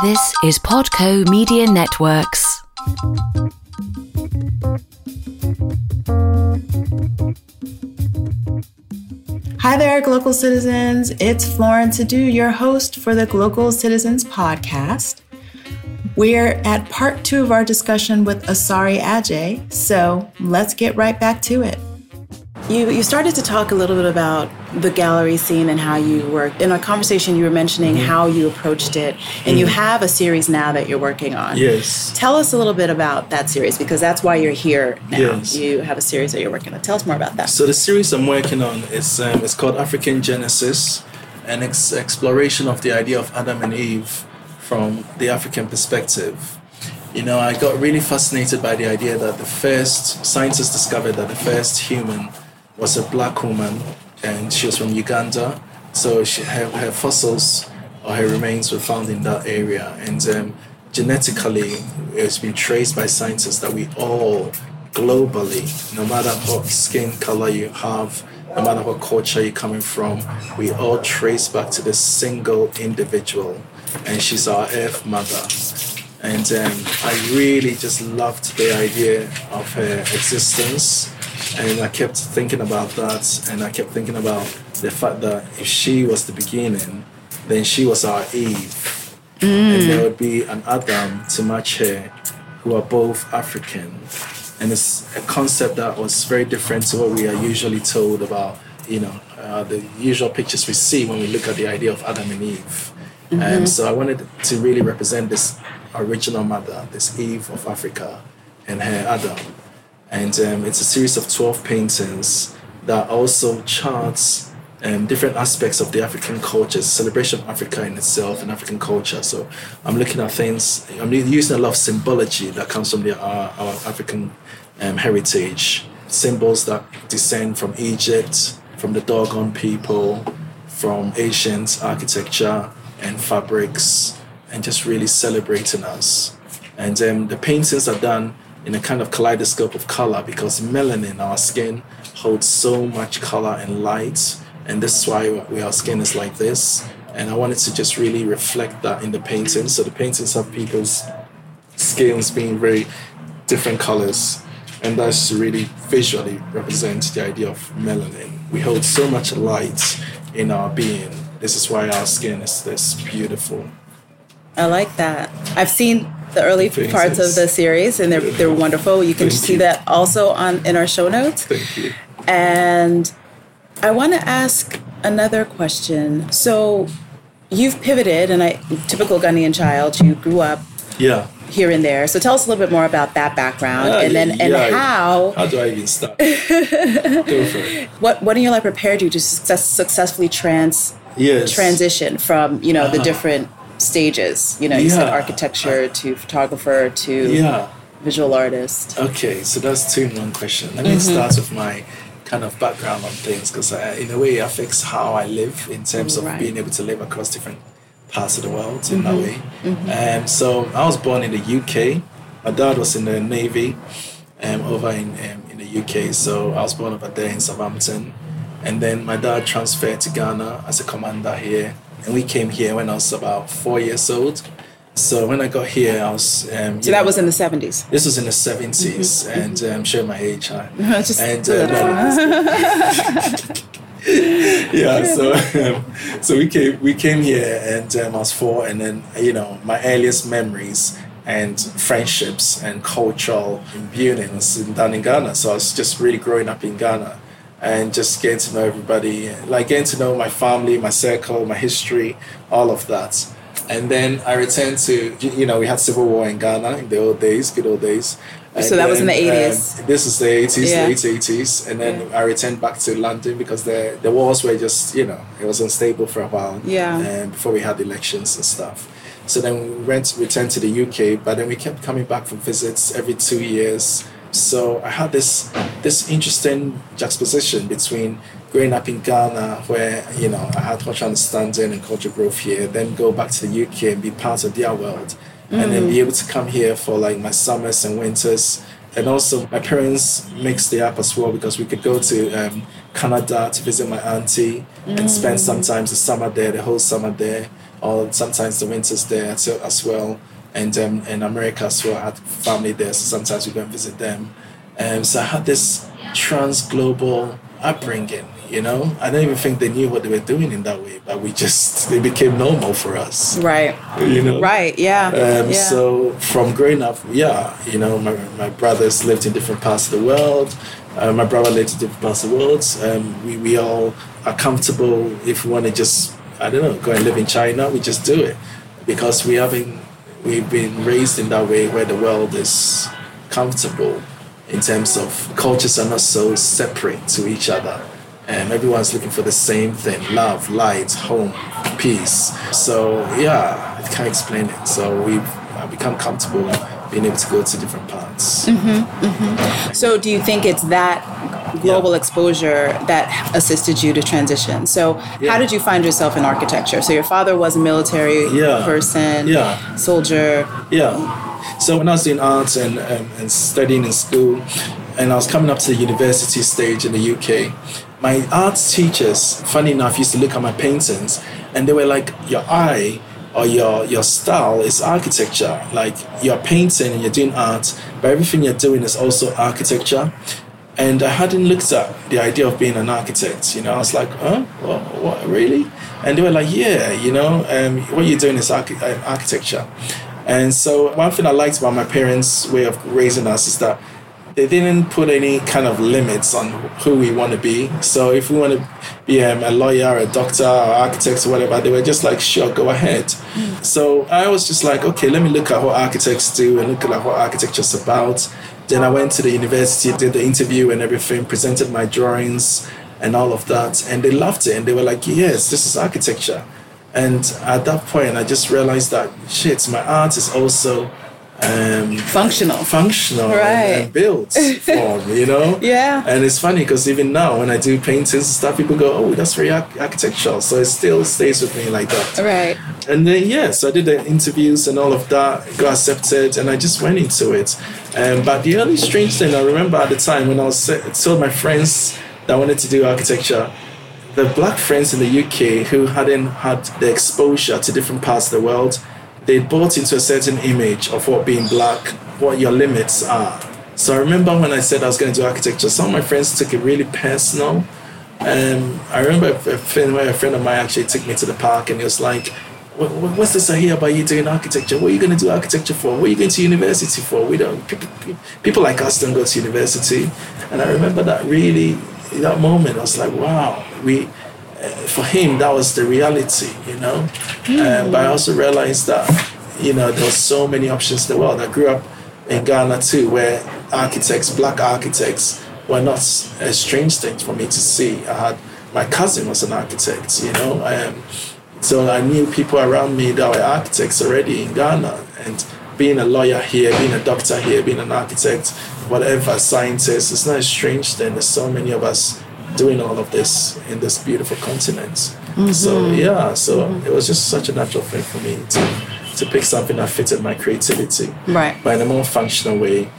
This is Podco Media Networks. Hi there, Global Citizens. It's Florence Adu, your host for the Global Citizens podcast. We're at part two of our discussion with Asari Ajay, so let's get right back to it. You, you started to talk a little bit about the gallery scene and how you work. In our conversation, you were mentioning mm-hmm. how you approached it, and mm-hmm. you have a series now that you're working on. Yes. Tell us a little bit about that series because that's why you're here now. Yes. You have a series that you're working on. Tell us more about that. So the series I'm working on is um, it's called African Genesis, an ex- exploration of the idea of Adam and Eve from the African perspective. You know, I got really fascinated by the idea that the first scientists discovered that the first human was a black woman and she was from Uganda. So she, her, her fossils or her remains were found in that area. And um, genetically, it's been traced by scientists that we all globally, no matter what skin color you have, no matter what culture you're coming from, we all trace back to this single individual. And she's our Earth Mother. And um, I really just loved the idea of her existence and I kept thinking about that, and I kept thinking about the fact that if she was the beginning, then she was our Eve. Mm. And there would be an Adam to match her, who are both African. And it's a concept that was very different to what we are usually told about, you know, uh, the usual pictures we see when we look at the idea of Adam and Eve. Mm-hmm. And um, so I wanted to really represent this original mother, this Eve of Africa, and her Adam and um, it's a series of 12 paintings that also charts um, different aspects of the African culture, celebration of Africa in itself and African culture. So I'm looking at things, I'm using a lot of symbology that comes from the, our, our African um, heritage, symbols that descend from Egypt, from the Dogon people, from ancient architecture and fabrics, and just really celebrating us. And um, the paintings are done in a kind of kaleidoscope of color because melanin, in our skin, holds so much color and light. And this is why we, our skin is like this. And I wanted to just really reflect that in the paintings. So the paintings have people's skins being very different colors. And that's to really visually represent the idea of melanin. We hold so much light in our being. This is why our skin is this beautiful. I like that. I've seen the early parts of the series, and they're they're wonderful. You can Thank see you. that also on in our show notes. Thank you. And I want to ask another question. So you've pivoted, and I typical Ghanaian child. You grew up. Yeah. Here and there. So tell us a little bit more about that background, uh, and then and yeah. how. How do I even start? Go for it. What What in your life prepared you to success, successfully trans yes. transition from you know uh-huh. the different stages. You know, you said architecture to photographer to yeah. visual artist. Okay, so that's two in one question. Let me mm-hmm. start with my kind of background on things because in a way it affects how I live in terms of right. being able to live across different parts of the world mm-hmm. in that mm-hmm. way. Mm-hmm. Um, so I was born in the UK. My dad was in the Navy um, over in, um, in the UK. So I was born over there in Southampton. And then my dad transferred to Ghana as a commander here and we came here when I was about four years old. So when I got here, I was. Um, so that know, was in the seventies. This was in the 70s mm-hmm. and um, showing my age, huh? Just and uh, no, yeah, so um, so we came we came here and um, I was four, and then you know my earliest memories and friendships and cultural imbuing was in, down in Ghana. So I was just really growing up in Ghana and just getting to know everybody, like getting to know my family, my circle, my history, all of that. And then I returned to, you know, we had civil war in Ghana in the old days, good old days. And so that then, was in the 80s. Um, this is the 80s, yeah. the 80s. And then yeah. I returned back to London because the, the wars were just, you know, it was unstable for a while. Yeah. And before we had elections and stuff. So then we went, returned to the UK, but then we kept coming back for visits every two years so I had this this interesting juxtaposition between growing up in Ghana, where you know I had cultural understanding and cultural growth here, then go back to the UK and be part of their world, mm. and then be mm. able to come here for like my summers and winters. And also, my parents mixed it up as well because we could go to um, Canada to visit my auntie mm. and spend sometimes the summer there, the whole summer there or sometimes the winters there as, as well. And um, in America as well, I had family there, so sometimes we go and visit them. Um, so I had this trans global upbringing. You know, I don't even think they knew what they were doing in that way, but we just they became normal for us. Right. You know. Right. Yeah. Um, yeah. So from growing up, yeah, you know, my, my brothers lived in different parts of the world. Uh, my brother lived in different parts of the world. Um, we, we all are comfortable if we want to just, I don't know, go and live in China, we just do it because we haven't, we've been raised in that way where the world is comfortable in terms of cultures are not so separate to each other. And everyone's looking for the same thing love, light, home, peace. So, yeah, I can't explain it. So, we've become comfortable being able to go to different parts. Mm-hmm, mm-hmm. So, do you think it's that global exposure that assisted you to transition? So, Yeah. how did you find yourself in architecture? So, your father was a military Yeah. person, Yeah. soldier. Yeah. So when I was doing arts and, um, and studying in school, and I was coming up to the university stage in the UK, my arts teachers, funny enough, used to look at my paintings, and they were like, "Your eye or your your style is architecture. Like you're painting and you're doing art, but everything you're doing is also architecture." And I hadn't looked at the idea of being an architect. You know, I was like, "Huh? What? what really?" And they were like, "Yeah, you know, um, what you're doing is archi- uh, architecture." And so one thing I liked about my parents' way of raising us is that they didn't put any kind of limits on who we want to be. So if we want to be um, a lawyer, a doctor, or architect, or whatever, they were just like, sure, go ahead. So I was just like, okay, let me look at what architects do and look at what architecture's about. Then I went to the university, did the interview and everything, presented my drawings and all of that, and they loved it. And they were like, yes, this is architecture. And at that point, I just realized that shit, my art is also um, Functional. functional Right. and, and built form, you know? Yeah. And it's funny because even now, when I do paintings and stuff, people go, oh, that's very arch- architectural. So it still stays with me like that. Right. And then, yeah, so I did the interviews and all of that, got accepted, and I just went into it. Um, but the only strange thing I remember at the time when I was told my friends that I wanted to do architecture, the black friends in the UK who hadn't had the exposure to different parts of the world, they bought into a certain image of what being black, what your limits are. So I remember when I said I was going to do architecture, some of my friends took it really personal. Um, I remember a friend, a friend of mine actually took me to the park and he was like, "What- what- What's this I hear about you doing architecture? What are you going to do architecture for? What are you going to university for? We don't, people, people like us don't go to university. And I remember that really, that moment, I was like, wow, we, for him, that was the reality, you know? Uh, but I also realized that, you know, there were so many options in the world. I grew up in Ghana too, where architects, black architects, were not a strange thing for me to see. I had my cousin was an architect, you know, um, so I knew people around me that were architects already in Ghana, and being a lawyer here, being a doctor here, being an architect, whatever, scientist, it's not a strange thing. There's so many of us doing all of this in this beautiful continent. So mm-hmm. yeah, so mm-hmm. it was just such a natural thing for me to to pick something that fitted my creativity Right. but in a more functional way.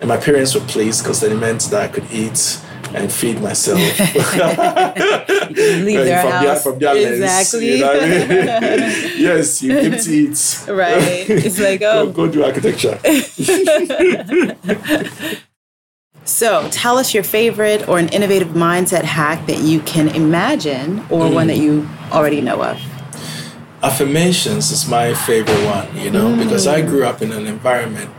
And my parents were pleased because they meant that I could eat and feed myself. Leave their from house. Their, from their lens, exactly. you know I mean? yes, you get to eat. right. It's like, oh. Go, oh. go do architecture. So tell us your favorite or an innovative mindset hack that you can imagine or one that you already know of. affirmations is my favorite one, you know, because I grew up in an environment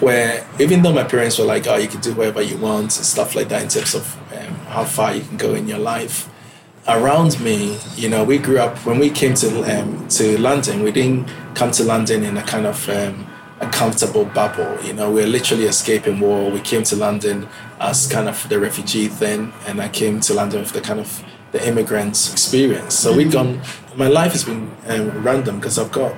where even though my parents were like, oh, you can do whatever you want and stuff like that in terms of um, how far you can go in your life, around me, you know, we grew up when we came to um, to London. We didn't come to London in a kind of um, a comfortable bubble. You know, we are literally escaping war. We came to London as kind of the refugee thing, and I came to London with the kind of the immigrants experience. So we've gone. My life has been um, random because I've got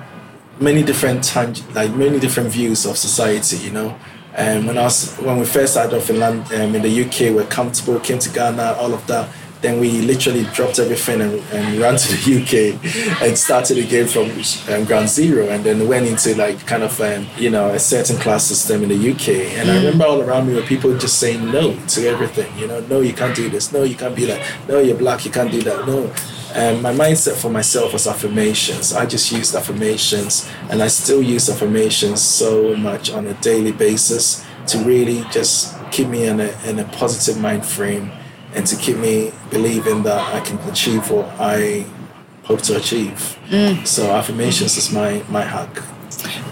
many different tang- like many different views of society. You know. And when I was when we first started off in London, um, in the UK, we're comfortable. Came to Ghana, all of that. Then we literally dropped everything and, and ran to the UK and started again from um, ground zero and then went into like kind of um, you know a certain class system in the UK. And I remember all around me were people just saying no to everything. You know, no, you can't do this. No, you can't be that. No, you're black. You can't do that. No. And my mindset for myself was affirmations. I just used affirmations, and I still use affirmations so much on a daily basis to really just keep me in a, in a positive mind frame and to keep me believing that I can achieve what I hope to achieve. Mm. So affirmations is my, my hack.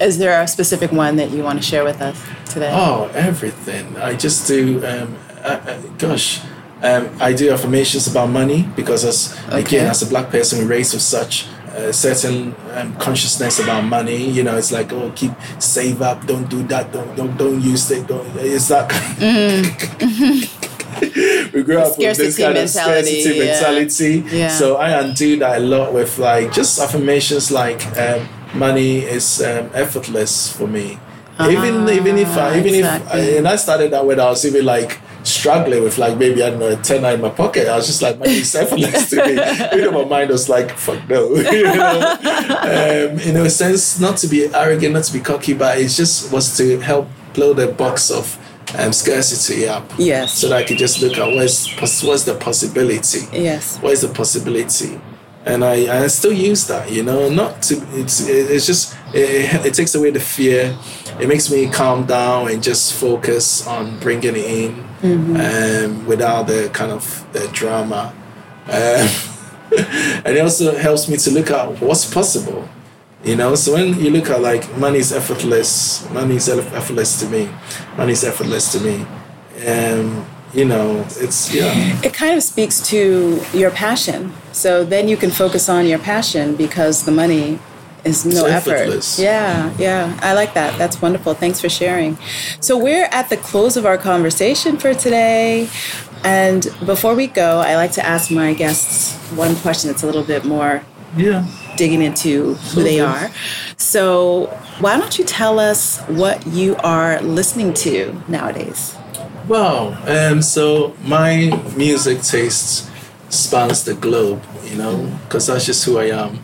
Is there a specific one that you want to share with us today? Oh, everything. I just do, um, uh, uh, gosh, um, I do affirmations about money because, as Okay. again, as a black person, raised with such a certain um, consciousness about money. You know, it's like, oh, keep save up, don't do that, don't don't don't use it, don't. It's that. we grew up with this kind mentality, of scarcity yeah. mentality. Yeah. So I undo that a lot with like just affirmations like um, money is um, effortless for me. even even if I even if exactly. I, and I started that when I was even like struggling with like maybe I don't know a tenner in my pocket. I was just like money is effortless to me. You know, my mind was like fuck no. you know, um, in a sense, not to be arrogant, not to be cocky, but it just was to help blow the box of um, scarcity up. Yes. So that I could just look at what's what's the possibility yes. what is the possibility and I, I still use that you know not to it's it's just it, it takes away the fear it makes me calm down and just focus on bringing it in um, without the kind of the drama um, and it also helps me to look at what's possible you know so when you look at like money is effortless money is effortless to me money is effortless to me and you know it's yeah It kind of speaks to your passion. So then you can focus on your passion because the money is no effort. effortless. Yeah, yeah. I like that. That's wonderful. Thanks for sharing. So we're at the close of our conversation for today. And before we go, I like to ask my guests one question that's a little bit more yeah digging into who they are. So, why don't you tell us what you are listening to nowadays? Wow. Um, so my music taste spans the globe, you know, because that's just who I am.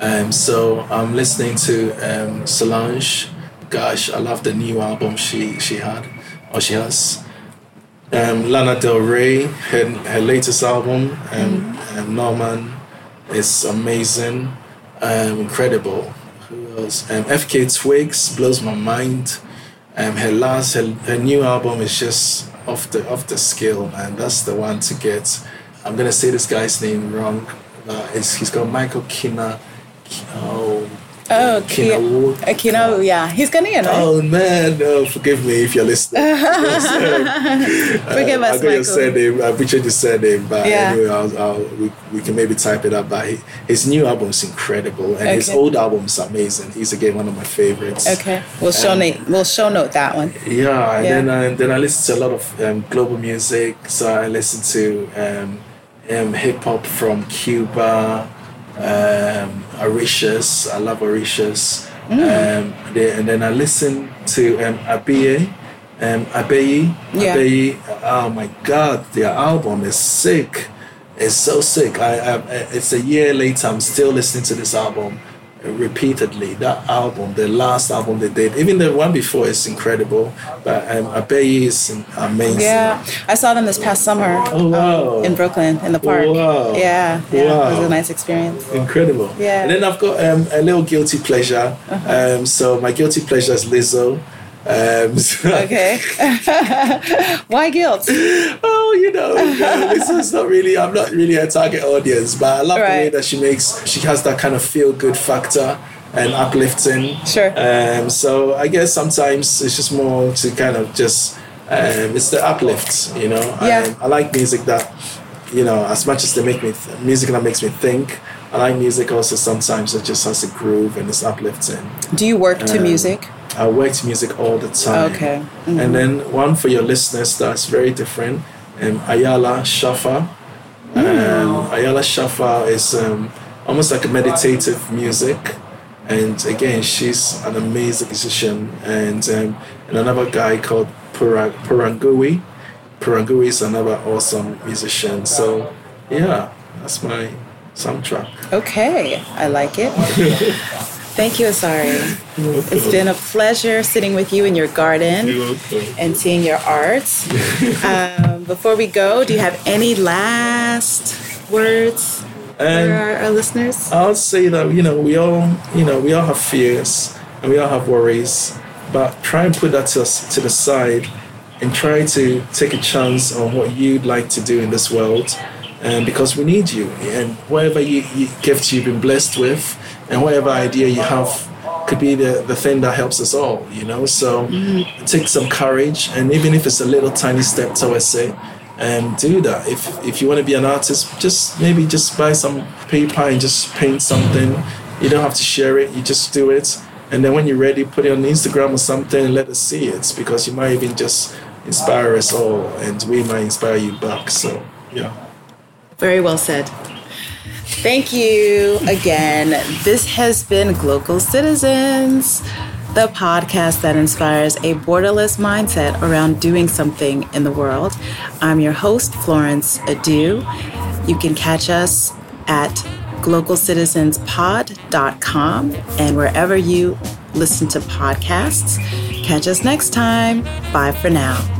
Um, so I'm listening to um, Solange. Gosh, I love the new album she she had or she has. Um, Lana Del Rey, her, her latest album, um, um, Norman, is amazing, um, incredible. Who else? Um, FKA Twigs blows my mind. Um, her last, her, her new album is just off the off the scale, man. That's the one to get. I'm gonna say this guy's name wrong. Uh, it's, he's got Michael Kina. Oh, Oh, Kina Wood. Akino, yeah, he's Ghanaian, right? Oh man, forgive me if you're listening. Because, um, Forgive uh, us, I got your Michael. surname. I butchered your surname, but Yeah. anyway, I'll, I'll, we, we can maybe type it up. But he, his new album is incredible, and his old album is amazing. He's again one of my favorites. Okay, we'll show Um, note. We'll show note that one. Yeah, and Yeah. then I, then I listen to a lot of um, global music. So I listen to um, um, hip hop from Cuba, um, Mauritius. I love Mauritius. Mm. Um, then, and then I listen to um, Abiye, um, Ibeyi. Yeah. Ibeyi. Oh my God, their album is sick. It's so sick. I, I it's a year later. I'm still listening to this album repeatedly. That album, the last album they did, even the one before, is incredible. But um, Ibeyi is amazing. Yeah, I saw them this past summer Oh wow. in Brooklyn in the park. Wow. Yeah, yeah, it was a nice experience. Incredible. Yeah. Uh-huh. And then I've got um, a little guilty pleasure. Um, so my guilty pleasure is Lizzo. Um, so- Okay. Why guilt? oh, you know, this is not really, I'm not really a target audience, but I love the way that she makes, she has that kind of feel good factor and uplifting. Sure. Um, so I guess sometimes it's just more to kind of just, um, it's the uplift, you know. Yeah. Um, I like music that, you know, as much as they make me, th- music that makes me think, I like music also sometimes that just has a groove and it's uplifting. Do you work to Um, music? I work to music all the time. Okay. Mm-hmm. And then one for your listeners that's very different. Um, Ayala Shafa. Um, Ayala Shafa is um, almost like a meditative music. And again, she's an amazing musician. And, um, and another guy called Pura- Purangui. Purangui is another awesome musician. So, yeah, that's my soundtrack. Okay, I like it. Thank you, Asari. It's been a pleasure sitting with you in your garden and seeing your art. Um, before we go, do you have any last words? for our, our listeners? I'll say that you know we all you know we all have fears and we all have worries, but try and put that to, to the side and try to take a chance on what you'd like to do in this world. And because we need you, and whatever you, you gift you've been blessed with, and whatever idea you have could be the, the thing that helps us all, you know. So mm-hmm. take some courage, and even if it's a little tiny step towards it, and do that. If if you want to be an artist, just maybe just buy some paper and just paint something. You don't have to share it. You just do it, and then when you're ready, put it on Instagram or something and let us see it because you might even just inspire us all, and we might inspire you back. So yeah. Very well said. Thank you again. This has been Global Citizens the podcast that inspires a borderless mindset around doing something in the world. I'm your host, Florence Adu. You can catch us at globalcitizenspod.com and wherever you listen to podcasts. Catch us next time. Bye for now.